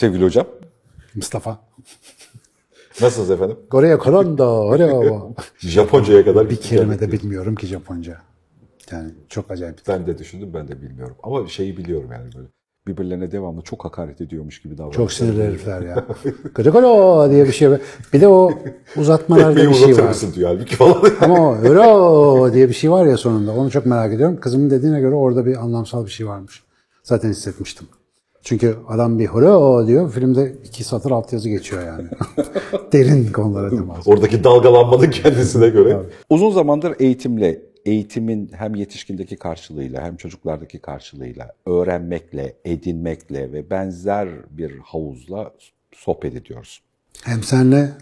Sevgili hocam. Mustafa. Nasılsınız efendim? Korea Koranda, Oreo. Japonca'ya kadar bir kelime de bilmiyorum ki Japonca. Yani çok acayip. Ben de düşündüm ben de bilmiyorum. Ama şeyi biliyorum yani böyle. Birbirlerine devamlı çok hakaret ediyormuş gibi davranıyor. Çok sinirli herifler ya. Gıcı gıcı diye bir şey. Bir de o uzatmalarda bir şey var. mısın diyor halbuki falan. Ama o diye bir şey var ya sonunda. Onu çok merak ediyorum. Kızımın dediğine göre orada bir anlamsal bir şey varmış. Zaten hissetmiştim. Çünkü adam bir holo diyor. Filmde iki satır altyazı geçiyor yani. Derin konulara temas. Oradaki dalgalanmanın kendisine göre. Uzun zamandır eğitimle, eğitimin hem yetişkindeki karşılığıyla hem çocuklardaki karşılığıyla, öğrenmekle, edinmekle ve benzer bir havuzla sohbet ediyoruz. Hem senle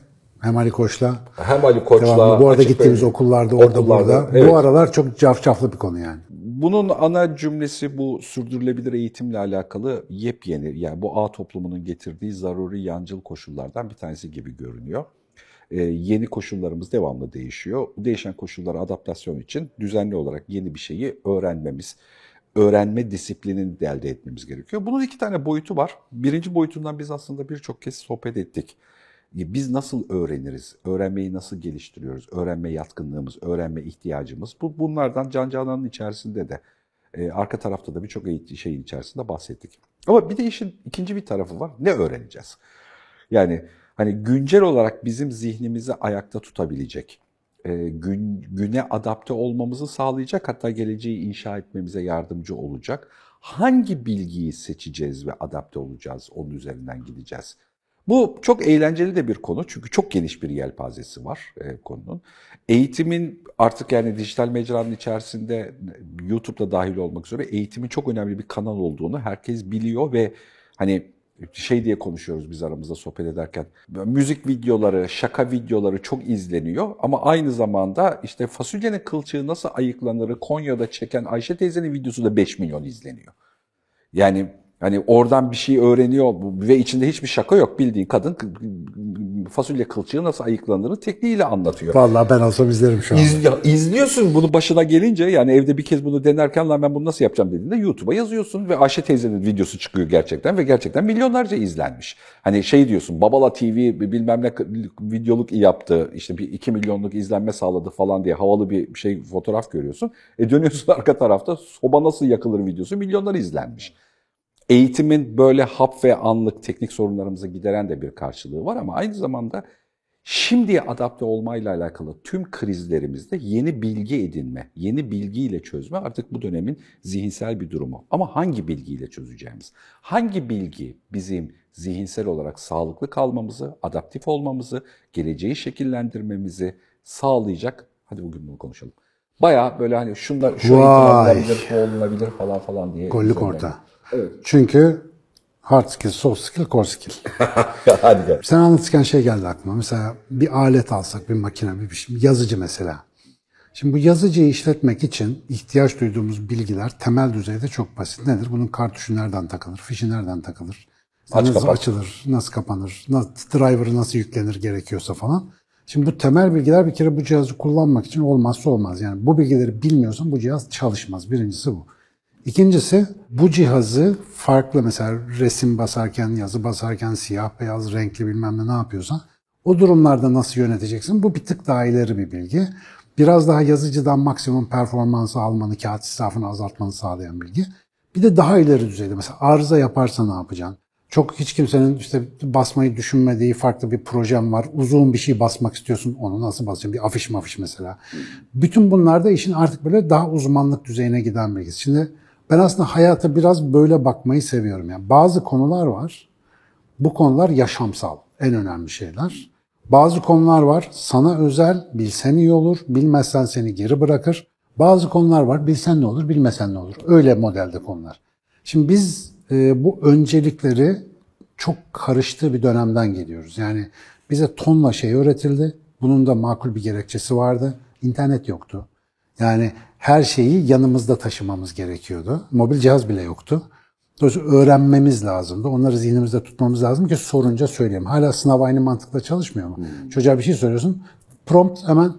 hem Ali Koç'la. Hem Ali Koç'la. Devamlı. Bu arada gittiğimiz okullarda, orada okullarda, burada. Evet. Bu aralar çok cafcaflı bir konu yani. Bunun ana cümlesi bu sürdürülebilir eğitimle alakalı yepyeni yani bu ağ toplumunun getirdiği zaruri yancıl koşullardan bir tanesi gibi görünüyor. Ee, yeni koşullarımız devamlı değişiyor. Bu değişen koşullara adaptasyon için düzenli olarak yeni bir şeyi öğrenmemiz, öğrenme disiplinini de elde etmemiz gerekiyor. Bunun iki tane boyutu var. Birinci boyutundan biz aslında birçok kez sohbet ettik. Biz nasıl öğreniriz? Öğrenmeyi nasıl geliştiriyoruz? Öğrenme yatkınlığımız, öğrenme ihtiyacımız. Bu bunlardan Can Canan'ın içerisinde de e, arka tarafta da birçok şeyin içerisinde bahsettik. Ama bir de işin ikinci bir tarafı var. Ne öğreneceğiz? Yani hani güncel olarak bizim zihnimizi ayakta tutabilecek, e, gün, güne adapte olmamızı sağlayacak hatta geleceği inşa etmemize yardımcı olacak. Hangi bilgiyi seçeceğiz ve adapte olacağız, onun üzerinden gideceğiz. Bu çok eğlenceli de bir konu çünkü çok geniş bir yelpazesi var e, konunun. Eğitimin artık yani dijital mecranın içerisinde YouTube'da dahil olmak üzere eğitimin çok önemli bir kanal olduğunu herkes biliyor ve hani şey diye konuşuyoruz biz aramızda sohbet ederken. Müzik videoları, şaka videoları çok izleniyor ama aynı zamanda işte fasulyenin kılçığı nasıl ayıklanırı Konya'da çeken Ayşe teyzenin videosu da 5 milyon izleniyor. Yani Hani oradan bir şey öğreniyor ve içinde hiçbir şaka yok. Bildiğin kadın fasulye kılçığı nasıl ayıklandığını tekniğiyle anlatıyor. Vallahi ben olsam izlerim şu an. İz, izliyorsun bunu başına gelince yani evde bir kez bunu denerken lan ben bunu nasıl yapacağım dediğinde YouTube'a yazıyorsun ve Ayşe teyzenin videosu çıkıyor gerçekten ve gerçekten milyonlarca izlenmiş. Hani şey diyorsun Babala TV bilmem ne videoluk yaptı işte bir iki milyonluk izlenme sağladı falan diye havalı bir şey fotoğraf görüyorsun. E dönüyorsun arka tarafta soba nasıl yakılır videosu milyonlar izlenmiş. Eğitimin böyle hap ve anlık teknik sorunlarımızı gideren de bir karşılığı var ama aynı zamanda şimdiye adapte olmayla alakalı tüm krizlerimizde yeni bilgi edinme, yeni bilgiyle çözme artık bu dönemin zihinsel bir durumu. Ama hangi bilgiyle çözeceğimiz? Hangi bilgi bizim zihinsel olarak sağlıklı kalmamızı, adaptif olmamızı, geleceği şekillendirmemizi sağlayacak? Hadi bugün bunu konuşalım. Baya böyle hani şunda şu olabilir, olunabilir falan falan diye. Gollük orta. Evet. Çünkü hard skill, soft skill, core skill. Hadi gel. Sen anlatırken şey geldi aklıma. Mesela bir alet alsak, bir makine, bir şey, yazıcı mesela. Şimdi bu yazıcıyı işletmek için ihtiyaç duyduğumuz bilgiler temel düzeyde çok basit. Nedir? Bunun kartuşu nereden takılır, fişi nereden takılır, Aç nasıl kapat. açılır, nasıl kapanır, nasıl, driver'ı nasıl yüklenir gerekiyorsa falan. Şimdi bu temel bilgiler bir kere bu cihazı kullanmak için olmazsa olmaz. Yani bu bilgileri bilmiyorsan bu cihaz çalışmaz. Birincisi bu. İkincisi bu cihazı farklı mesela resim basarken, yazı basarken, siyah beyaz, renkli bilmem ne ne yapıyorsan o durumlarda nasıl yöneteceksin? Bu bir tık daha ileri bir bilgi. Biraz daha yazıcıdan maksimum performansı almanı, kağıt israfını azaltmanı sağlayan bilgi. Bir de daha ileri düzeyde mesela arıza yaparsa ne yapacaksın? Çok hiç kimsenin işte basmayı düşünmediği farklı bir projem var. Uzun bir şey basmak istiyorsun. Onu nasıl basacaksın? Bir afiş mafiş mesela. Bütün bunlarda işin artık böyle daha uzmanlık düzeyine giden bilgisi. Şimdi ben aslında hayata biraz böyle bakmayı seviyorum. Yani bazı konular var. Bu konular yaşamsal. En önemli şeyler. Bazı konular var. Sana özel, bilsen iyi olur. Bilmezsen seni geri bırakır. Bazı konular var. Bilsen ne olur, bilmesen ne olur. Öyle modelde konular. Şimdi biz e, bu öncelikleri çok karıştığı bir dönemden geliyoruz. Yani bize tonla şey öğretildi. Bunun da makul bir gerekçesi vardı. İnternet yoktu. Yani her şeyi yanımızda taşımamız gerekiyordu. Mobil cihaz bile yoktu. Dolayısıyla öğrenmemiz lazımdı. Onları zihnimizde tutmamız lazım ki sorunca söyleyeyim. Hala sınav aynı mantıkla çalışmıyor mu? Hmm. Çocuğa bir şey söylüyorsun, prompt hemen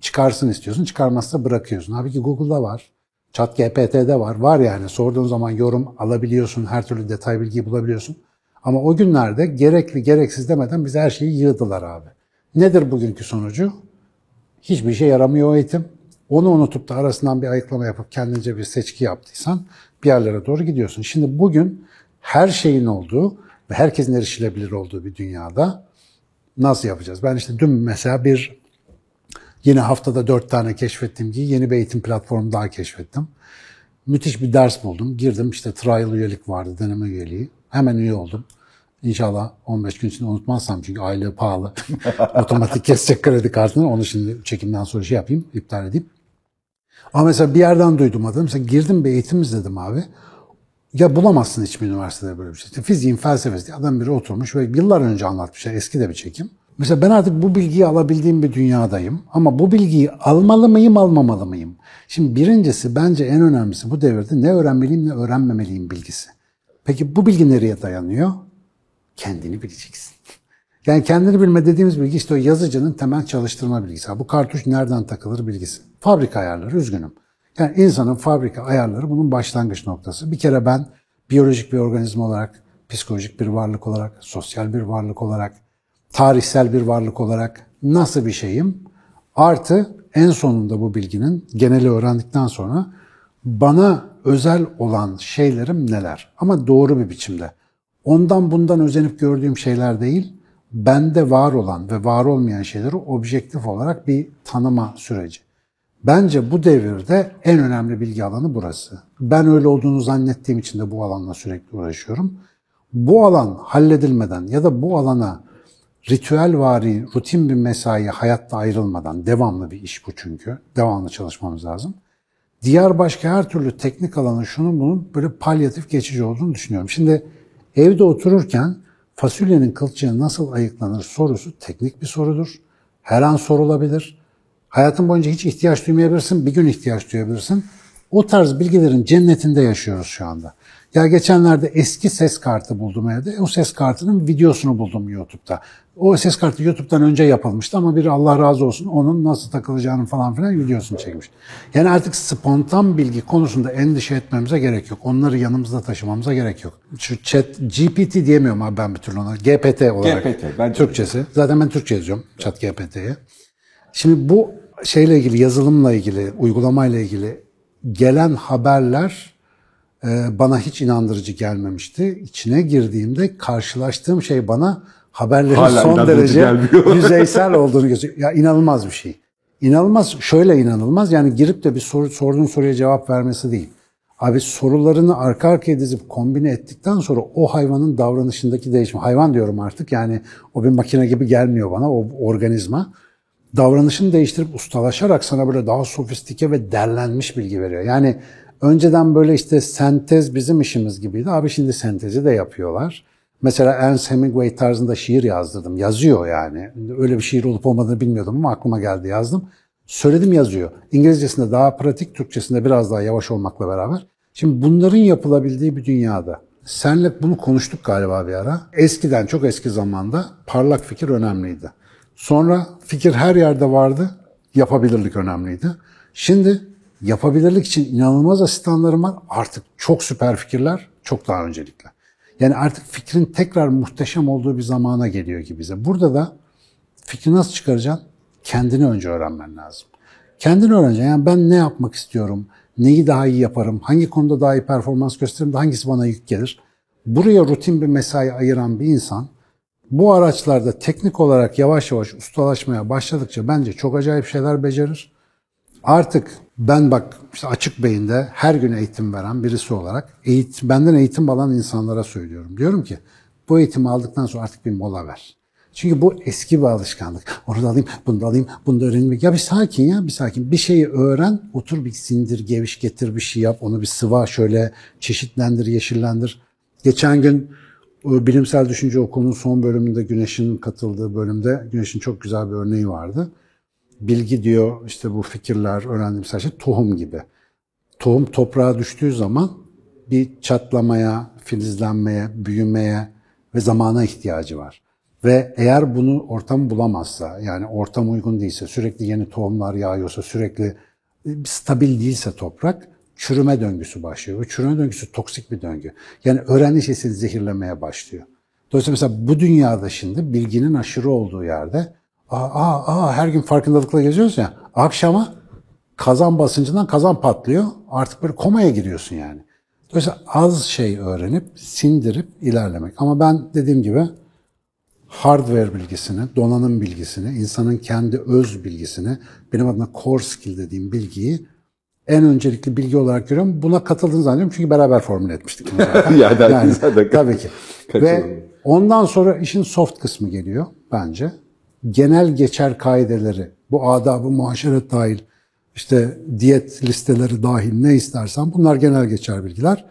çıkarsın istiyorsun. Çıkarmazsa bırakıyorsun. Abi ki Google'da var. Chat GPT'de var. Var yani. Sorduğun zaman yorum alabiliyorsun. Her türlü detay bilgiyi bulabiliyorsun. Ama o günlerde gerekli gereksiz demeden bize her şeyi yığdılar abi. Nedir bugünkü sonucu? Hiçbir şey yaramıyor eğitim. Onu unutup da arasından bir ayıklama yapıp kendince bir seçki yaptıysan bir yerlere doğru gidiyorsun. Şimdi bugün her şeyin olduğu ve herkesin erişilebilir olduğu bir dünyada nasıl yapacağız? Ben işte dün mesela bir yine haftada dört tane keşfettiğim gibi yeni bir eğitim platformu daha keşfettim. Müthiş bir ders buldum. Girdim işte trial üyelik vardı, deneme üyeliği. Hemen üye oldum. İnşallah 15 gün içinde unutmazsam çünkü aylığı pahalı. Otomatik kesecek kredi kartını. Onu şimdi çekimden sonra şey yapayım, iptal edeyim. Ama mesela bir yerden duydum adını. Mesela girdim bir eğitim izledim abi. Ya bulamazsın hiçbir üniversitede böyle bir şey. İşte fiziğin felsefesi diye adam biri oturmuş ve yıllar önce anlatmış. Eski de bir çekim. Mesela ben artık bu bilgiyi alabildiğim bir dünyadayım. Ama bu bilgiyi almalı mıyım, almamalı mıyım? Şimdi birincisi bence en önemlisi bu devirde ne öğrenmeliyim ne öğrenmemeliyim bilgisi. Peki bu bilgi nereye dayanıyor? Kendini bileceksin. Yani kendini bilme dediğimiz bilgi işte o yazıcının temel çalıştırma bilgisi. Bu kartuş nereden takılır bilgisi. Fabrika ayarları üzgünüm. Yani insanın fabrika ayarları bunun başlangıç noktası. Bir kere ben biyolojik bir organizma olarak, psikolojik bir varlık olarak, sosyal bir varlık olarak, tarihsel bir varlık olarak nasıl bir şeyim? Artı en sonunda bu bilginin geneli öğrendikten sonra bana özel olan şeylerim neler? Ama doğru bir biçimde. Ondan bundan özenip gördüğüm şeyler değil, bende var olan ve var olmayan şeyleri objektif olarak bir tanıma süreci. Bence bu devirde en önemli bilgi alanı burası. Ben öyle olduğunu zannettiğim için de bu alanla sürekli uğraşıyorum. Bu alan halledilmeden ya da bu alana ritüel vari, rutin bir mesai hayatta ayrılmadan, devamlı bir iş bu çünkü, devamlı çalışmamız lazım. Diğer başka her türlü teknik alanın şunun bunun böyle palyatif geçici olduğunu düşünüyorum. Şimdi evde otururken fasulyenin kılçığı nasıl ayıklanır sorusu teknik bir sorudur. Her an sorulabilir. Hayatın boyunca hiç ihtiyaç duymayabilirsin, bir gün ihtiyaç duyabilirsin. O tarz bilgilerin cennetinde yaşıyoruz şu anda. Ya geçenlerde eski ses kartı buldum evde. O ses kartının videosunu buldum YouTube'da. O ses kartı YouTube'dan önce yapılmıştı ama biri Allah razı olsun onun nasıl takılacağını falan filan videosunu çekmiş. Yani artık spontan bilgi konusunda endişe etmemize gerek yok. Onları yanımızda taşımamıza gerek yok. Şu chat GPT diyemiyorum abi ben bir türlü ona. GPT olarak. GPT, bence Türkçesi. Zaten ben Türkçe yazıyorum chat GPT'ye. Şimdi bu şeyle ilgili, yazılımla ilgili, uygulamayla ilgili gelen haberler bana hiç inandırıcı gelmemişti. İçine girdiğimde karşılaştığım şey bana haberlerin Hala son derece gelmiyor. yüzeysel olduğunu gösteriyor. Ya inanılmaz bir şey. İnanılmaz, şöyle inanılmaz. Yani girip de bir soru, sorduğun soruya cevap vermesi değil. Abi sorularını arka arkaya dizip kombine ettikten sonra o hayvanın davranışındaki değişme, hayvan diyorum artık yani o bir makine gibi gelmiyor bana, o organizma davranışını değiştirip ustalaşarak sana böyle daha sofistike ve derlenmiş bilgi veriyor. Yani önceden böyle işte sentez bizim işimiz gibiydi. Abi şimdi sentezi de yapıyorlar. Mesela Ernest Hemingway tarzında şiir yazdırdım. Yazıyor yani. Öyle bir şiir olup olmadığını bilmiyordum ama aklıma geldi yazdım. Söyledim yazıyor. İngilizcesinde daha pratik, Türkçesinde biraz daha yavaş olmakla beraber. Şimdi bunların yapılabildiği bir dünyada senle bunu konuştuk galiba bir ara. Eskiden, çok eski zamanda parlak fikir önemliydi. Sonra fikir her yerde vardı, yapabilirlik önemliydi. Şimdi yapabilirlik için inanılmaz asistanlarım var. Artık çok süper fikirler, çok daha öncelikli. Yani artık fikrin tekrar muhteşem olduğu bir zamana geliyor gibi bize. Burada da fikri nasıl çıkaracaksın? Kendini önce öğrenmen lazım. Kendini öğreneceksin. Yani ben ne yapmak istiyorum? Neyi daha iyi yaparım? Hangi konuda daha iyi performans gösteririm? Hangisi bana yük gelir? Buraya rutin bir mesai ayıran bir insan bu araçlarda teknik olarak yavaş yavaş ustalaşmaya başladıkça bence çok acayip şeyler becerir. Artık ben bak işte açık beyinde her gün eğitim veren birisi olarak eğitim, benden eğitim alan insanlara söylüyorum. Diyorum ki bu eğitimi aldıktan sonra artık bir mola ver. Çünkü bu eski bir alışkanlık. Onu da alayım, bunu da alayım, bunu da öğreneyim. Ya bir sakin ya, bir sakin. Bir şeyi öğren, otur bir sindir, geviş getir bir şey yap. Onu bir sıva şöyle çeşitlendir, yeşillendir. Geçen gün o Bilimsel Düşünce Okulu'nun son bölümünde Güneş'in katıldığı bölümde Güneş'in çok güzel bir örneği vardı. Bilgi diyor işte bu fikirler öğrendiğimiz her şey tohum gibi. Tohum toprağa düştüğü zaman bir çatlamaya, filizlenmeye, büyümeye ve zamana ihtiyacı var. Ve eğer bunu ortam bulamazsa, yani ortam uygun değilse, sürekli yeni tohumlar yağıyorsa, sürekli stabil değilse toprak, çürüme döngüsü başlıyor. Ve çürüme döngüsü toksik bir döngü. Yani öğrendiği şey seni zehirlemeye başlıyor. Dolayısıyla mesela bu dünyada şimdi bilginin aşırı olduğu yerde aa, aa, aa, her gün farkındalıkla geziyoruz ya akşama kazan basıncından kazan patlıyor. Artık böyle komaya giriyorsun yani. Dolayısıyla az şey öğrenip sindirip ilerlemek. Ama ben dediğim gibi hardware bilgisini, donanım bilgisini, insanın kendi öz bilgisini, benim adına core skill dediğim bilgiyi en öncelikli bilgi olarak görüyorum. Buna katıldığını zannediyorum çünkü beraber formüle etmiştik. Yani yani, zaten tabii ki. kaçırılmaz. Ve ondan sonra işin soft kısmı geliyor bence. Genel geçer kaideleri, bu adabı muaşeret dahil, işte diyet listeleri dahil ne istersen bunlar genel geçer bilgiler.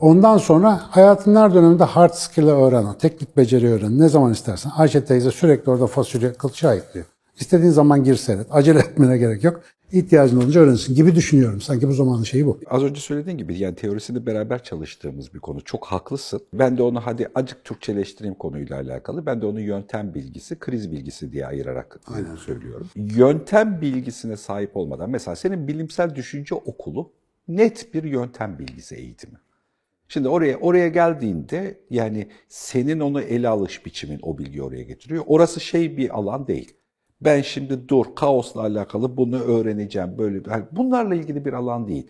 Ondan sonra hayatın her döneminde hard skill'ı öğren, teknik beceri öğren. Ne zaman istersen. Ayşe teyze sürekli orada fasulye kılçığa ayıklıyor. İstediğin zaman gir seyret. Acele etmene gerek yok. İhtiyacın olunca öğrenirsin gibi düşünüyorum. Sanki bu zamanın şeyi bu. Az önce söylediğin gibi yani teorisini beraber çalıştığımız bir konu. Çok haklısın. Ben de onu hadi acık Türkçeleştireyim konuyla alakalı. Ben de onu yöntem bilgisi, kriz bilgisi diye ayırarak Aynen. söylüyorum. Yöntem bilgisine sahip olmadan mesela senin bilimsel düşünce okulu net bir yöntem bilgisi eğitimi. Şimdi oraya oraya geldiğinde yani senin onu ele alış biçimin o bilgiyi oraya getiriyor. Orası şey bir alan değil. Ben şimdi dur kaosla alakalı bunu öğreneceğim böyle yani bunlarla ilgili bir alan değil.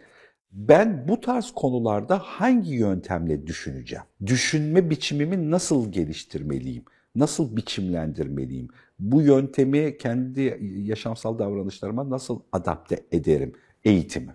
Ben bu tarz konularda hangi yöntemle düşüneceğim? Düşünme biçimimi nasıl geliştirmeliyim? Nasıl biçimlendirmeliyim? Bu yöntemi kendi yaşamsal davranışlarıma nasıl adapte ederim? Eğitimi.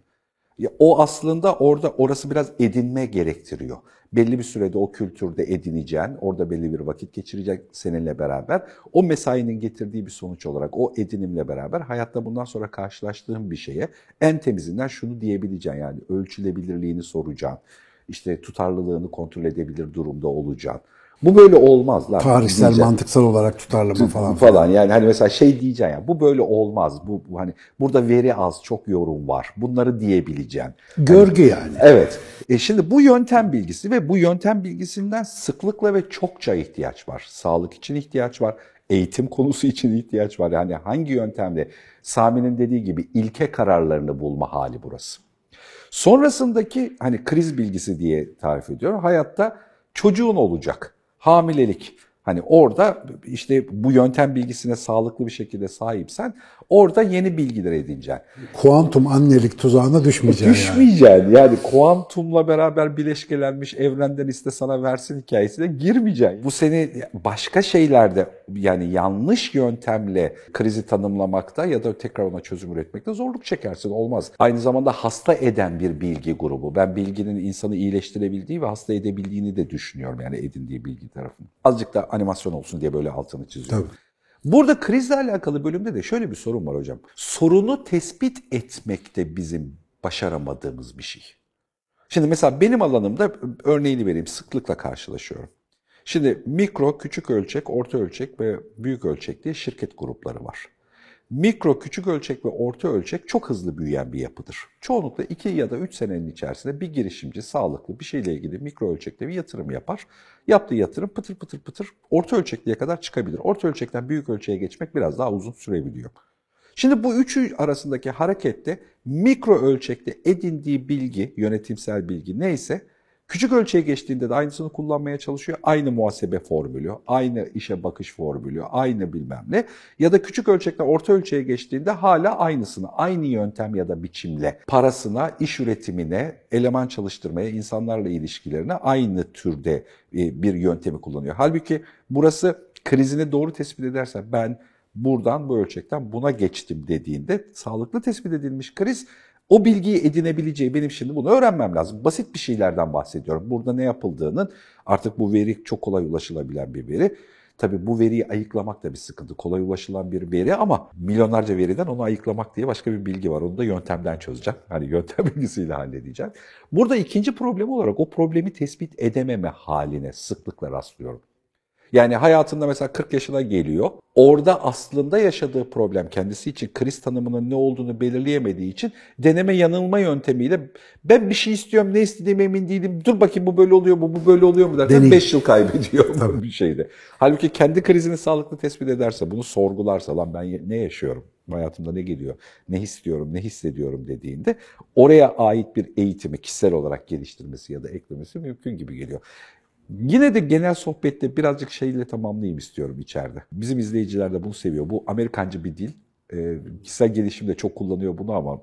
Ya o aslında orada orası biraz edinme gerektiriyor. Belli bir sürede o kültürde edineceğin, orada belli bir vakit geçirecek seninle beraber. O mesainin getirdiği bir sonuç olarak o edinimle beraber hayatta bundan sonra karşılaştığın bir şeye en temizinden şunu diyebileceksin yani ölçülebilirliğini soracaksın. İşte tutarlılığını kontrol edebilir durumda olacaksın. Bu böyle olmaz lan. Tarihsel, diyeceksin mantıksal olarak tutarlı mı falan. falan. Yani hani mesela şey diyeceksin ya bu böyle olmaz. Bu, bu hani burada veri az, çok yorum var. Bunları diyebileceksin. Görgü yani. Evet. E şimdi bu yöntem bilgisi ve bu yöntem bilgisinden sıklıkla ve çokça ihtiyaç var. Sağlık için ihtiyaç var. Eğitim konusu için ihtiyaç var. Yani hangi yöntemle? Sami'nin dediği gibi ilke kararlarını bulma hali burası. Sonrasındaki hani kriz bilgisi diye tarif ediyorum. Hayatta çocuğun olacak. Hamilelik. Hani orada işte bu yöntem bilgisine sağlıklı bir şekilde sahipsen orada yeni bilgiler edineceksin. Kuantum annelik tuzağına düşmeyeceksin yani. Düşmeyeceksin. Yani kuantumla beraber bileşkelenmiş evrenden iste sana versin hikayesine girmeyeceksin. Bu seni başka şeylerde yani yanlış yöntemle krizi tanımlamakta ya da tekrar ona çözüm üretmekte zorluk çekersin. Olmaz. Aynı zamanda hasta eden bir bilgi grubu. Ben bilginin insanı iyileştirebildiği ve hasta edebildiğini de düşünüyorum. Yani edindiği bilgi tarafını. Azıcık da animasyon olsun diye böyle altını çiziyorum. Tabii. Burada krizle alakalı bölümde de şöyle bir sorun var hocam. Sorunu tespit etmekte bizim başaramadığımız bir şey. Şimdi mesela benim alanımda örneğini vereyim sıklıkla karşılaşıyorum. Şimdi mikro, küçük ölçek, orta ölçek ve büyük ölçek diye şirket grupları var. Mikro, küçük ölçek ve orta ölçek çok hızlı büyüyen bir yapıdır. Çoğunlukla 2 ya da 3 senenin içerisinde bir girişimci sağlıklı bir şeyle ilgili mikro ölçekte bir yatırım yapar. Yaptığı yatırım pıtır pıtır pıtır orta ölçekliğe kadar çıkabilir. Orta ölçekten büyük ölçeğe geçmek biraz daha uzun sürebiliyor. Şimdi bu üçü arasındaki harekette mikro ölçekte edindiği bilgi, yönetimsel bilgi neyse Küçük ölçeğe geçtiğinde de aynısını kullanmaya çalışıyor. Aynı muhasebe formülü, aynı işe bakış formülü, aynı bilmem ne. Ya da küçük ölçekten orta ölçeğe geçtiğinde hala aynısını, aynı yöntem ya da biçimle parasına, iş üretimine, eleman çalıştırmaya, insanlarla ilişkilerine aynı türde bir yöntemi kullanıyor. Halbuki burası krizini doğru tespit edersen ben buradan bu ölçekten buna geçtim dediğinde sağlıklı tespit edilmiş kriz o bilgiyi edinebileceği benim şimdi bunu öğrenmem lazım. Basit bir şeylerden bahsediyorum. Burada ne yapıldığının artık bu veri çok kolay ulaşılabilen bir veri. Tabii bu veriyi ayıklamak da bir sıkıntı. Kolay ulaşılan bir veri ama milyonlarca veriden onu ayıklamak diye başka bir bilgi var. Onu da yöntemden çözeceğim. Hani yöntem bilgisiyle halledeceğim. Burada ikinci problem olarak o problemi tespit edememe haline sıklıkla rastlıyorum. Yani hayatında mesela 40 yaşına geliyor. Orada aslında yaşadığı problem kendisi için kriz tanımının ne olduğunu belirleyemediği için deneme yanılma yöntemiyle ben bir şey istiyorum ne istediğime emin değilim. Dur bakayım bu böyle oluyor mu bu böyle oluyor mu derken 5 yıl kaybediyor Tabii. bir şeyde. Halbuki kendi krizini sağlıklı tespit ederse bunu sorgularsa lan ben ne yaşıyorum? hayatımda ne geliyor, ne istiyorum, ne hissediyorum dediğinde oraya ait bir eğitimi kişisel olarak geliştirmesi ya da eklemesi mümkün gibi geliyor. Yine de genel sohbette birazcık şeyle tamamlayayım istiyorum içeride. Bizim izleyiciler de bunu seviyor. Bu Amerikancı bir dil. E, kişisel gelişimde çok kullanıyor bunu ama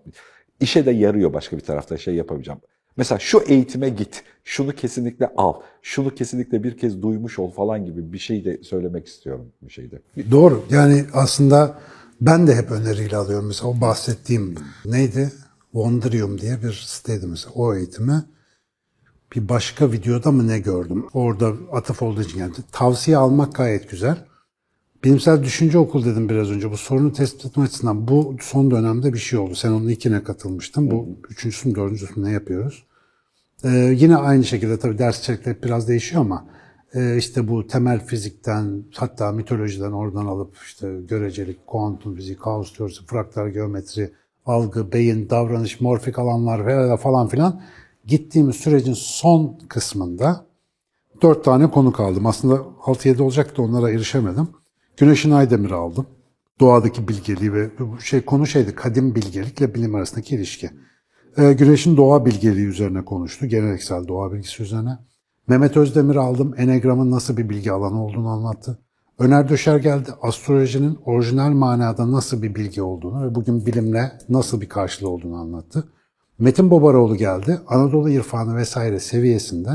işe de yarıyor başka bir tarafta şey yapamayacağım. Mesela şu eğitime git, şunu kesinlikle al, şunu kesinlikle bir kez duymuş ol falan gibi bir şey de söylemek istiyorum bir şeyde. Doğru. Yani aslında ben de hep öneriyle alıyorum. Mesela o bahsettiğim neydi? Wondrium diye bir siteydi mesela. O eğitimi bir başka videoda mı ne gördüm? Orada atıf olduğu için geldi. Tavsiye almak gayet güzel. Bilimsel düşünce okul dedim biraz önce. Bu sorunu tespit etme açısından bu son dönemde bir şey oldu. Sen onun ilkine katılmıştın. Bu üçüncüsü mü dördüncüsü mü ne yapıyoruz? Ee, yine aynı şekilde tabii ders içerikleri biraz değişiyor ama e, işte bu temel fizikten hatta mitolojiden oradan alıp işte görecelik, kuantum fiziği, kaos teorisi, fraktal geometri, algı, beyin, davranış, morfik alanlar falan filan gittiğimiz sürecin son kısmında dört tane konu kaldım. Aslında 6-7 olacaktı onlara erişemedim. Güneşin Aydemir'i aldım. Doğadaki bilgeliği ve şey konu şeydi kadim bilgelikle bilim arasındaki ilişki. Ee, Güneş'in doğa bilgeliği üzerine konuştu. Geleneksel doğa bilgisi üzerine. Mehmet Özdemir aldım. Enegram'ın nasıl bir bilgi alanı olduğunu anlattı. Öner Döşer geldi. Astrolojinin orijinal manada nasıl bir bilgi olduğunu ve bugün bilimle nasıl bir karşılığı olduğunu anlattı. Metin Bobaroğlu geldi. Anadolu irfanı vesaire seviyesinde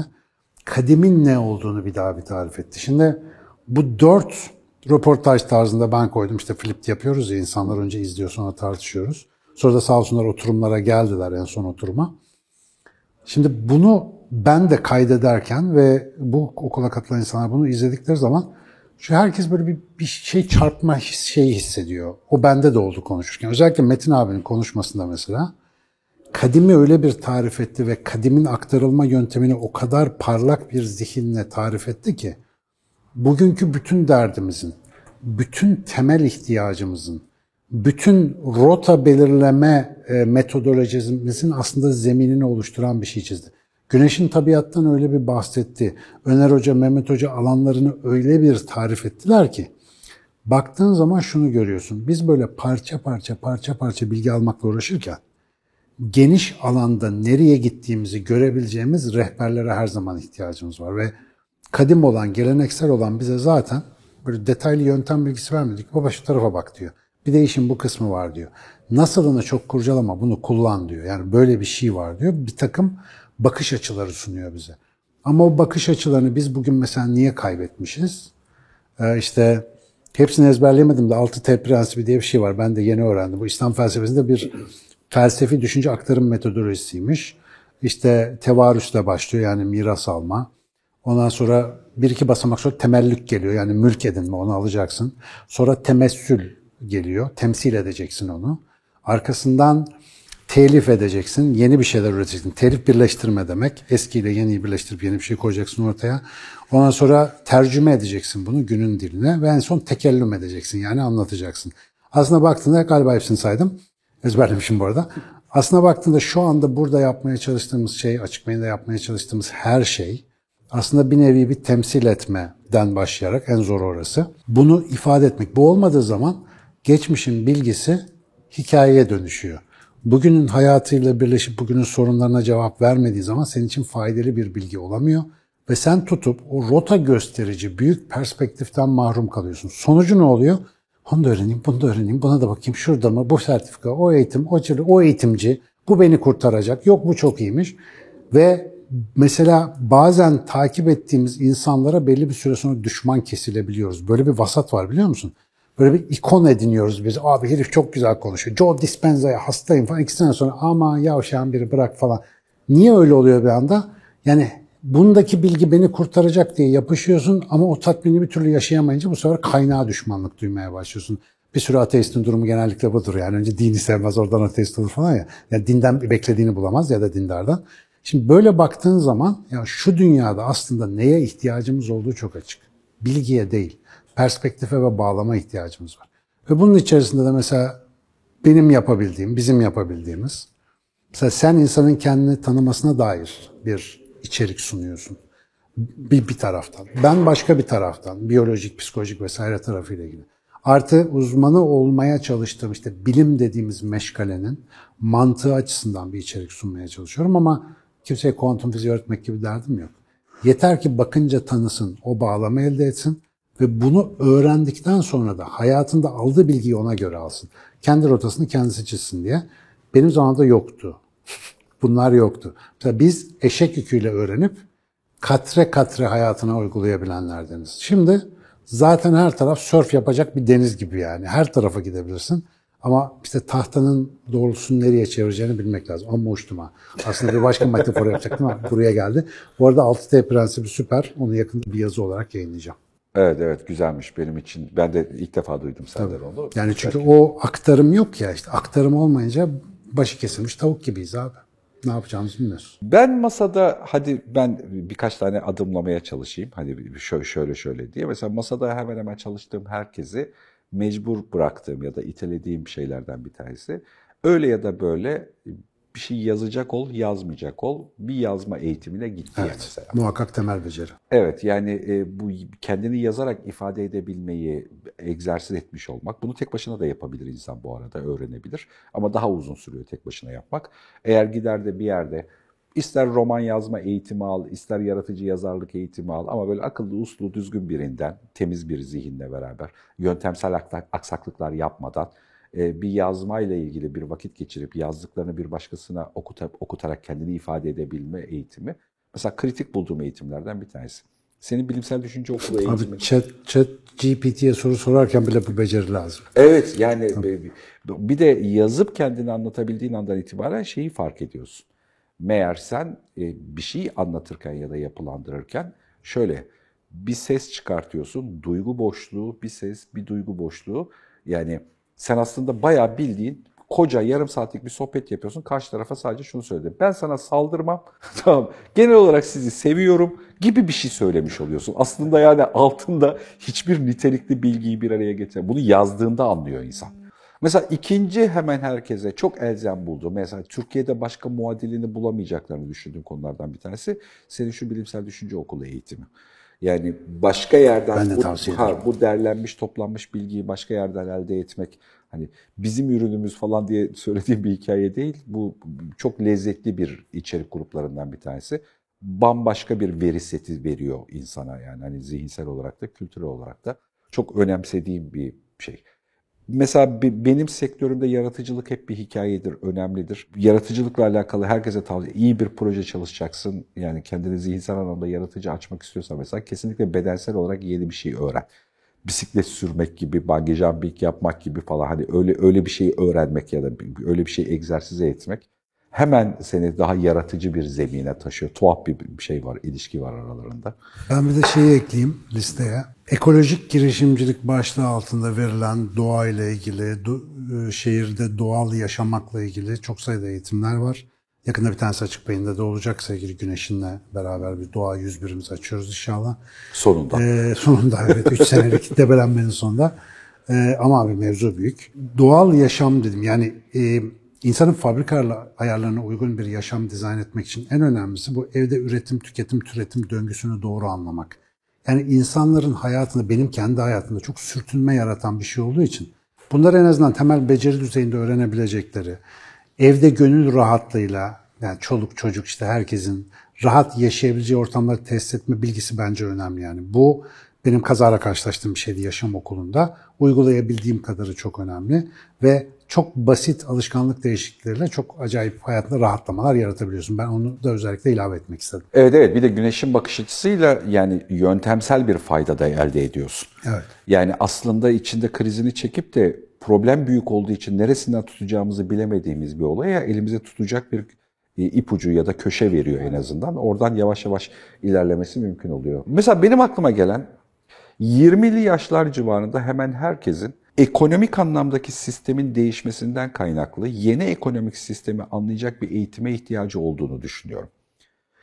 kadimin ne olduğunu bir daha bir tarif etti. Şimdi bu dört röportaj tarzında ben koydum. İşte flip yapıyoruz ya insanlar önce izliyor sonra tartışıyoruz. Sonra da sağ olsunlar oturumlara geldiler en son oturuma. Şimdi bunu ben de kaydederken ve bu okula katılan insanlar bunu izledikleri zaman şu herkes böyle bir, bir şey çarpma his, şeyi hissediyor. O bende de oldu konuşurken. Özellikle Metin abinin konuşmasında mesela kadimi öyle bir tarif etti ve kadimin aktarılma yöntemini o kadar parlak bir zihinle tarif etti ki bugünkü bütün derdimizin, bütün temel ihtiyacımızın, bütün rota belirleme e, metodolojimizin aslında zeminini oluşturan bir şey çizdi. Güneşin tabiattan öyle bir bahsetti. Öner Hoca, Mehmet Hoca alanlarını öyle bir tarif ettiler ki baktığın zaman şunu görüyorsun. Biz böyle parça parça parça parça bilgi almakla uğraşırken geniş alanda nereye gittiğimizi görebileceğimiz rehberlere her zaman ihtiyacımız var ve kadim olan, geleneksel olan bize zaten böyle detaylı yöntem bilgisi vermedik. Baba şu tarafa bak diyor. Bir de işin bu kısmı var diyor. Nasılını çok kurcalama bunu kullan diyor. Yani böyle bir şey var diyor. Bir takım bakış açıları sunuyor bize. Ama o bakış açılarını biz bugün mesela niye kaybetmişiz? Ee, işte hepsini ezberleyemedim de 6T prensibi diye bir şey var. Ben de yeni öğrendim. Bu İslam felsefesinde bir felsefi düşünce aktarım metodolojisiymiş. İşte tevarüsle başlıyor yani miras alma. Ondan sonra bir iki basamak sonra temellük geliyor yani mülk edinme onu alacaksın. Sonra temessül geliyor. Temsil edeceksin onu. Arkasından telif edeceksin. Yeni bir şeyler üreteceksin. Telif birleştirme demek. Eskiyle yeniyi birleştirip yeni bir şey koyacaksın ortaya. Ondan sonra tercüme edeceksin bunu günün diline ve en son tekellüm edeceksin. Yani anlatacaksın. Aslında baktığında galiba hepsini saydım. Ezberlemişim bu arada. Aslına baktığında şu anda burada yapmaya çalıştığımız şey, açık beyinde yapmaya çalıştığımız her şey aslında bir nevi bir temsil etmeden başlayarak en zor orası. Bunu ifade etmek. Bu olmadığı zaman geçmişin bilgisi hikayeye dönüşüyor. Bugünün hayatıyla birleşip bugünün sorunlarına cevap vermediği zaman senin için faydalı bir bilgi olamıyor. Ve sen tutup o rota gösterici büyük perspektiften mahrum kalıyorsun. Sonucu ne oluyor? Onu da öğreneyim, bunu da öğreneyim, buna da bakayım, şurada mı, bu sertifika, o eğitim, o, o eğitimci, bu beni kurtaracak, yok bu çok iyiymiş. Ve mesela bazen takip ettiğimiz insanlara belli bir süre sonra düşman kesilebiliyoruz. Böyle bir vasat var biliyor musun? Böyle bir ikon ediniyoruz biz. Abi herif çok güzel konuşuyor. Joe Dispenza'ya hastayım falan. İki sene sonra ama yavşağın biri bırak falan. Niye öyle oluyor bir anda? Yani bundaki bilgi beni kurtaracak diye yapışıyorsun ama o tatmini bir türlü yaşayamayınca bu sefer kaynağa düşmanlık duymaya başlıyorsun. Bir sürü ateistin durumu genellikle budur. Yani önce dini sevmez oradan ateist olur falan ya. Yani dinden beklediğini bulamaz ya da dindardan. Şimdi böyle baktığın zaman ya şu dünyada aslında neye ihtiyacımız olduğu çok açık. Bilgiye değil, perspektife ve bağlama ihtiyacımız var. Ve bunun içerisinde de mesela benim yapabildiğim, bizim yapabildiğimiz, mesela sen insanın kendini tanımasına dair bir içerik sunuyorsun. Bir, bir taraftan. Ben başka bir taraftan. Biyolojik, psikolojik vesaire tarafıyla ilgili. Artı uzmanı olmaya çalıştığım işte bilim dediğimiz meşgalenin mantığı açısından bir içerik sunmaya çalışıyorum ama kimseye kuantum fiziği öğretmek gibi derdim yok. Yeter ki bakınca tanısın, o bağlama elde etsin ve bunu öğrendikten sonra da hayatında aldığı bilgiyi ona göre alsın. Kendi rotasını kendisi çizsin diye. Benim zamanımda yoktu. Bunlar yoktu. Mesela biz eşek yüküyle öğrenip katre katre hayatına uygulayabilenlerdeniz. Şimdi zaten her taraf surf yapacak bir deniz gibi yani. Her tarafa gidebilirsin. Ama işte tahtanın doğrultusunu nereye çevireceğini bilmek lazım. Ama uçtum ha. Aslında bir başka metafor yapacaktım ama buraya geldi. Bu arada 6T prensibi süper. Onu yakında bir yazı olarak yayınlayacağım. Evet evet güzelmiş benim için. Ben de ilk defa duydum senden onu. Yani çünkü o aktarım yok ya işte. Aktarım olmayınca başı kesilmiş tavuk gibiyiz abi. Ne yapacağımızı bilmiyoruz. Ben masada hadi ben birkaç tane adımlamaya çalışayım. Şöyle şöyle şöyle diye. Mesela masada hemen hemen çalıştığım herkesi mecbur bıraktığım ya da itelediğim şeylerden bir tanesi. Öyle ya da böyle bir şey yazacak ol, yazmayacak ol. Bir yazma eğitimine gitti yani Evet. mesela. Muhakkak temel beceri. Evet yani e, bu kendini yazarak ifade edebilmeyi egzersiz etmiş olmak. Bunu tek başına da yapabilir insan bu arada öğrenebilir. Ama daha uzun sürüyor tek başına yapmak. Eğer gider de bir yerde ister roman yazma eğitimi al, ister yaratıcı yazarlık eğitimi al ama böyle akıllı, uslu, düzgün birinden, temiz bir zihinle beraber, yöntemsel aksak- aksaklıklar yapmadan bir yazmayla ilgili bir vakit geçirip yazdıklarını bir başkasına okuta, okutarak kendini ifade edebilme eğitimi Mesela kritik bulduğum eğitimlerden bir tanesi. Senin bilimsel düşünce okulu eğitimi. Abi chat, chat GPT'ye soru sorarken bile bu beceri lazım. Evet yani bir de yazıp kendini anlatabildiğin andan itibaren şeyi fark ediyorsun. Meğer sen e, bir şey anlatırken ya da yapılandırırken şöyle bir ses çıkartıyorsun. Duygu boşluğu, bir ses, bir duygu boşluğu. Yani sen aslında bayağı bildiğin koca yarım saatlik bir sohbet yapıyorsun. Karşı tarafa sadece şunu söyledi. Ben sana saldırmam. tamam. Genel olarak sizi seviyorum gibi bir şey söylemiş oluyorsun. Aslında yani altında hiçbir nitelikli bilgiyi bir araya getir. Bunu yazdığında anlıyor insan. Mesela ikinci hemen herkese çok elzem buldu. Mesela Türkiye'de başka muadilini bulamayacaklarını düşündüğüm konulardan bir tanesi senin şu bilimsel düşünce okulu eğitimi. Yani başka yerden Ben de bu, ha, bu derlenmiş, toplanmış bilgiyi başka yerden elde etmek hani bizim ürünümüz falan diye söylediğim bir hikaye değil. Bu çok lezzetli bir içerik gruplarından bir tanesi. Bambaşka bir veri seti veriyor insana yani hani zihinsel olarak da kültürel olarak da çok önemsediğim bir şey. Mesela be- benim sektörümde yaratıcılık hep bir hikayedir, önemlidir. Yaratıcılıkla alakalı herkese tavsiye, iyi bir proje çalışacaksın. Yani kendini zihinsel anlamda yaratıcı açmak istiyorsan mesela kesinlikle bedensel olarak yeni bir şey öğren. Bisiklet sürmek gibi, bungee jumping yapmak gibi falan hani öyle öyle bir şeyi öğrenmek ya da öyle bir şeyi egzersize etmek hemen seni daha yaratıcı bir zemine taşıyor. Tuhaf bir şey var, ilişki var aralarında. Ben bir de şeyi ekleyeyim listeye. Ekolojik girişimcilik başlığı altında verilen doğa ile ilgili, do- e, şehirde doğal yaşamakla ilgili çok sayıda eğitimler var. Yakında bir tanesi açık beyinde de olacak sevgili Güneş'inle beraber bir doğa 101'imizi açıyoruz inşallah. Sonunda. Ee, sonunda evet 3 senelik debelenmenin sonunda. Ee, ama abi mevzu büyük. Doğal yaşam dedim yani e, insanın fabrika ayarlarına uygun bir yaşam dizayn etmek için en önemlisi bu evde üretim, tüketim, türetim döngüsünü doğru anlamak. Yani insanların hayatında, benim kendi hayatımda çok sürtünme yaratan bir şey olduğu için bunları en azından temel beceri düzeyinde öğrenebilecekleri, evde gönül rahatlığıyla yani çoluk çocuk işte herkesin rahat yaşayabileceği ortamları test etme bilgisi bence önemli yani. Bu benim kazara karşılaştığım bir şeydi yaşam okulunda. Uygulayabildiğim kadarı çok önemli ve çok basit alışkanlık değişiklikleriyle çok acayip hayatında rahatlamalar yaratabiliyorsun. Ben onu da özellikle ilave etmek istedim. Evet evet bir de güneşin bakış açısıyla yani yöntemsel bir fayda da elde ediyorsun. Evet. Yani aslında içinde krizini çekip de problem büyük olduğu için neresinden tutacağımızı bilemediğimiz bir olaya elimize tutacak bir e, ipucu ya da köşe veriyor en azından. Oradan yavaş yavaş ilerlemesi mümkün oluyor. Mesela benim aklıma gelen 20'li yaşlar civarında hemen herkesin ekonomik anlamdaki sistemin değişmesinden kaynaklı yeni ekonomik sistemi anlayacak bir eğitime ihtiyacı olduğunu düşünüyorum.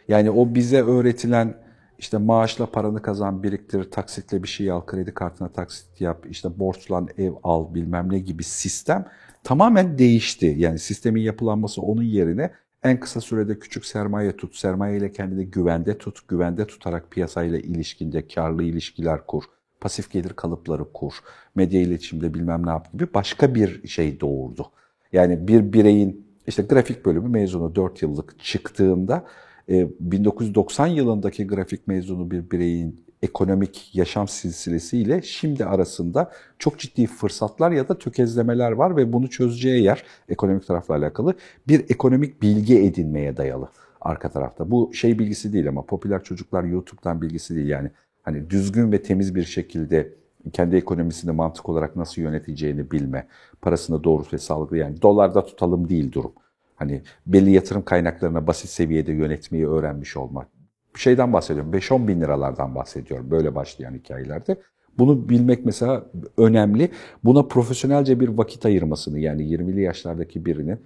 Yani o bize öğretilen işte maaşla paranı kazan, biriktir, taksitle bir şey al, kredi kartına taksit yap, işte borçlan ev al bilmem ne gibi sistem tamamen değişti. Yani sistemin yapılanması onun yerine en kısa sürede küçük sermaye tut, sermaye ile kendini güvende tut, güvende tutarak piyasayla ilişkinde karlı ilişkiler kur, pasif gelir kalıpları kur, medya iletişimde bilmem ne yap gibi başka bir şey doğurdu. Yani bir bireyin işte grafik bölümü mezunu 4 yıllık çıktığında e, 1990 yılındaki grafik mezunu bir bireyin ekonomik yaşam silsilesiyle şimdi arasında çok ciddi fırsatlar ya da tökezlemeler var ve bunu çözeceği yer ekonomik tarafla alakalı bir ekonomik bilgi edinmeye dayalı arka tarafta. Bu şey bilgisi değil ama popüler çocuklar YouTube'dan bilgisi değil yani hani düzgün ve temiz bir şekilde kendi ekonomisini mantık olarak nasıl yöneteceğini bilme, parasını doğru ve sağlıklı yani dolarda tutalım değil durum. Hani belli yatırım kaynaklarına basit seviyede yönetmeyi öğrenmiş olmak. Şeyden bahsediyorum. 5-10 bin liralardan bahsediyorum böyle başlayan hikayelerde. Bunu bilmek mesela önemli. Buna profesyonelce bir vakit ayırmasını yani 20'li yaşlardaki birinin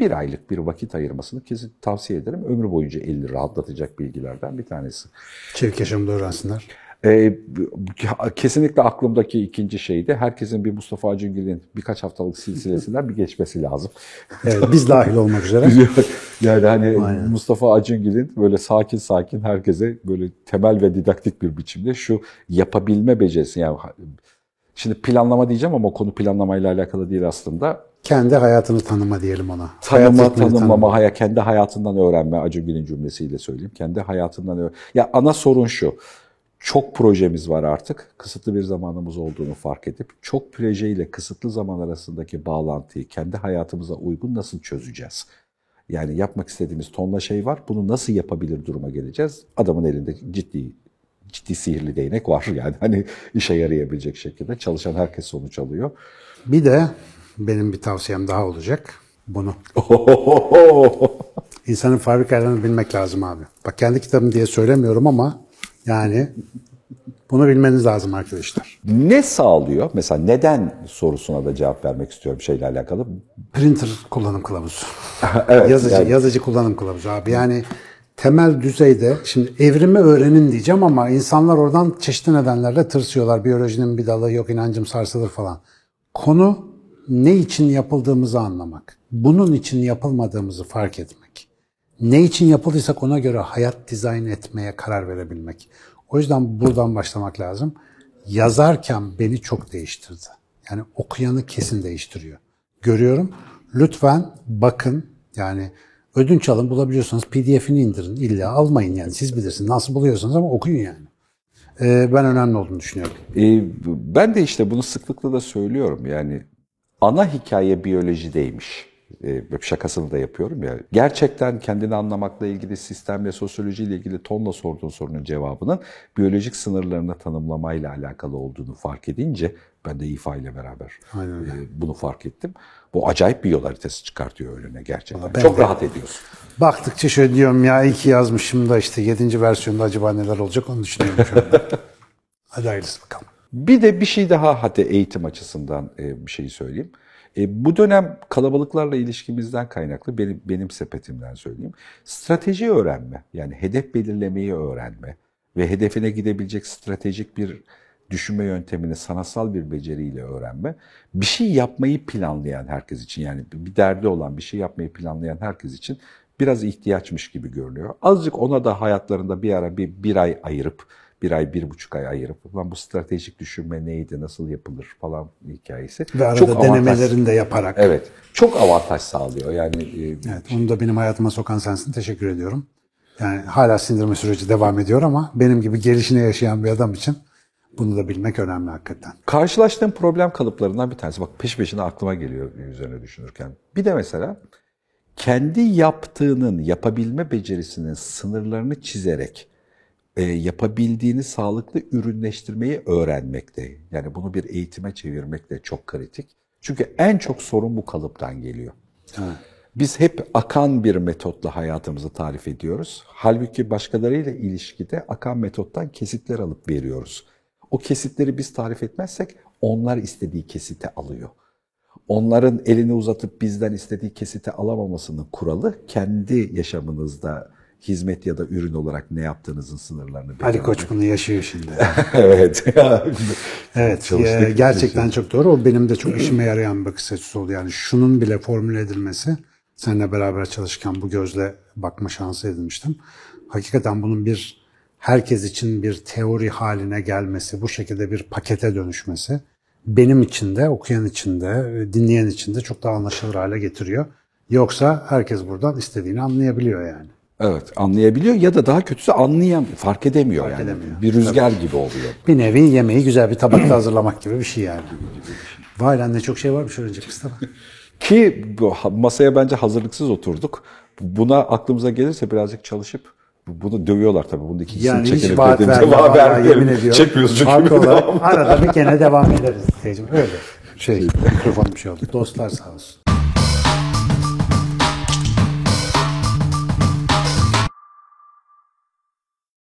bir aylık bir vakit ayırmasını kesin tavsiye ederim. Ömrü boyunca elini rahatlatacak bilgilerden bir tanesi. Çevik yaşamda öğrensinler. Ee, kesinlikle aklımdaki ikinci şey de herkesin bir Mustafa Acungil'in birkaç haftalık silsilesinden bir geçmesi lazım. Evet, biz dahil olmak üzere. yani hani Aynen. Mustafa Acungil'in böyle sakin sakin herkese böyle temel ve didaktik bir biçimde şu yapabilme becerisi yani şimdi planlama diyeceğim ama konu planlamayla alakalı değil aslında. Kendi hayatını tanıma diyelim ona. Tanıma, Hayat tanımlama, haya, kendi hayatından öğrenme Acungil'in cümlesiyle söyleyeyim. Kendi hayatından öğren. Ya ana sorun şu çok projemiz var artık. Kısıtlı bir zamanımız olduğunu fark edip çok projeyle kısıtlı zaman arasındaki bağlantıyı kendi hayatımıza uygun nasıl çözeceğiz? Yani yapmak istediğimiz tonla şey var. Bunu nasıl yapabilir duruma geleceğiz? Adamın elinde ciddi ciddi sihirli değnek var yani hani işe yarayabilecek şekilde çalışan herkes sonuç alıyor. Bir de benim bir tavsiyem daha olacak. Bunu. İnsanın fabrikalarını bilmek lazım abi. Bak kendi kitabım diye söylemiyorum ama yani bunu bilmeniz lazım arkadaşlar. Ne sağlıyor? Mesela neden sorusuna da cevap vermek istiyorum şeyle alakalı. Printer kullanım kılavuzu. evet, yazıcı, yani. yazıcı kullanım kılavuzu abi. Yani temel düzeyde şimdi evrimi öğrenin diyeceğim ama insanlar oradan çeşitli nedenlerle tırsıyorlar. Biyolojinin bir dalı yok inancım sarsılır falan. Konu ne için yapıldığımızı anlamak. Bunun için yapılmadığımızı fark etmek ne için yapıldıysak ona göre hayat dizayn etmeye karar verebilmek. O yüzden buradan başlamak lazım. Yazarken beni çok değiştirdi. Yani okuyanı kesin değiştiriyor. Görüyorum. Lütfen bakın yani ödünç alın bulabiliyorsanız pdf'ini indirin. İlla almayın yani siz bilirsiniz nasıl buluyorsanız ama okuyun yani. Ee, ben önemli olduğunu düşünüyorum. Ee, ben de işte bunu sıklıkla da söylüyorum. Yani ana hikaye biyolojideymiş e, şakasını da yapıyorum ya. Gerçekten kendini anlamakla ilgili sistemle, sosyolojiyle ilgili tonla sorduğun sorunun cevabının biyolojik sınırlarını tanımlamayla alakalı olduğunu fark edince ben de İFA ile beraber Aynen. E, bunu fark ettim. Bu acayip bir yol haritası çıkartıyor önüne gerçekten. Ben Çok de, rahat ediyorsun. Baktıkça şöyle diyorum ya iyi ki yazmışım da işte 7. versiyonda acaba neler olacak onu düşünüyorum şu anda. Hadi hayırlısı bakalım. Bir de bir şey daha hadi eğitim açısından e, bir şey söyleyeyim. E, bu dönem kalabalıklarla ilişkimizden kaynaklı benim, benim sepetimden söyleyeyim. Strateji öğrenme yani hedef belirlemeyi öğrenme ve hedefine gidebilecek stratejik bir düşünme yöntemini sanatsal bir beceriyle öğrenme. Bir şey yapmayı planlayan herkes için yani bir derdi olan bir şey yapmayı planlayan herkes için biraz ihtiyaçmış gibi görünüyor. Azıcık ona da hayatlarında bir ara bir, bir ay ayırıp bir ay, bir buçuk ay ayırıp lan bu stratejik düşünme neydi, nasıl yapılır falan hikayesi. Ve arada çok denemelerini de yaparak. Evet. Çok avantaj sağlıyor. Yani e, Evet, onu da benim hayatıma sokan sensin. Teşekkür ediyorum. Yani hala sindirme süreci devam ediyor ama benim gibi gelişine yaşayan bir adam için bunu da bilmek önemli hakikaten. Karşılaştığım problem kalıplarından bir tanesi. Bak peş peşine aklıma geliyor üzerine düşünürken. Bir de mesela kendi yaptığının, yapabilme becerisinin sınırlarını çizerek e, yapabildiğini sağlıklı ürünleştirmeyi öğrenmekte. Yani bunu bir eğitime çevirmek de çok kritik. Çünkü en çok sorun bu kalıptan geliyor. Evet. Biz hep akan bir metotla hayatımızı tarif ediyoruz. Halbuki başkalarıyla ilişkide akan metottan kesitler alıp veriyoruz. O kesitleri biz tarif etmezsek onlar istediği kesite alıyor. Onların elini uzatıp bizden istediği kesite alamamasının kuralı kendi yaşamınızda hizmet ya da ürün olarak ne yaptığınızın sınırlarını Ali Koç bunu yaşıyor şimdi. evet. evet. Ya, gerçekten çok doğru. O benim de çok işime yarayan bir bakış açısı oldu. Yani şunun bile formüle edilmesi seninle beraber çalışırken bu gözle bakma şansı edinmiştim. Hakikaten bunun bir herkes için bir teori haline gelmesi, bu şekilde bir pakete dönüşmesi benim için de, okuyan için de, dinleyen için de çok daha anlaşılır hale getiriyor. Yoksa herkes buradan istediğini anlayabiliyor yani. Evet anlayabiliyor ya da daha kötüsü anlayamıyor, fark edemiyor yani. edemiyor. Bir rüzgar gibi oluyor. Bir nevi yemeği güzel bir tabakta hazırlamak gibi bir şey yani. Vay lan ne çok şey varmış öğrenecek Mustafa. Ki masaya bence hazırlıksız oturduk. Buna aklımıza gelirse birazcık çalışıp bunu dövüyorlar tabii. Bunun ikisini Yani hiç çekelim vaat dedim. verme. Vallahi vermeyelim. Yemin ediyorum. Çekmiyoruz çünkü. Olarak arada bir gene devam ederiz. Öyle. Şey mikrofon bir şey oldu. Dostlar sağ olsun.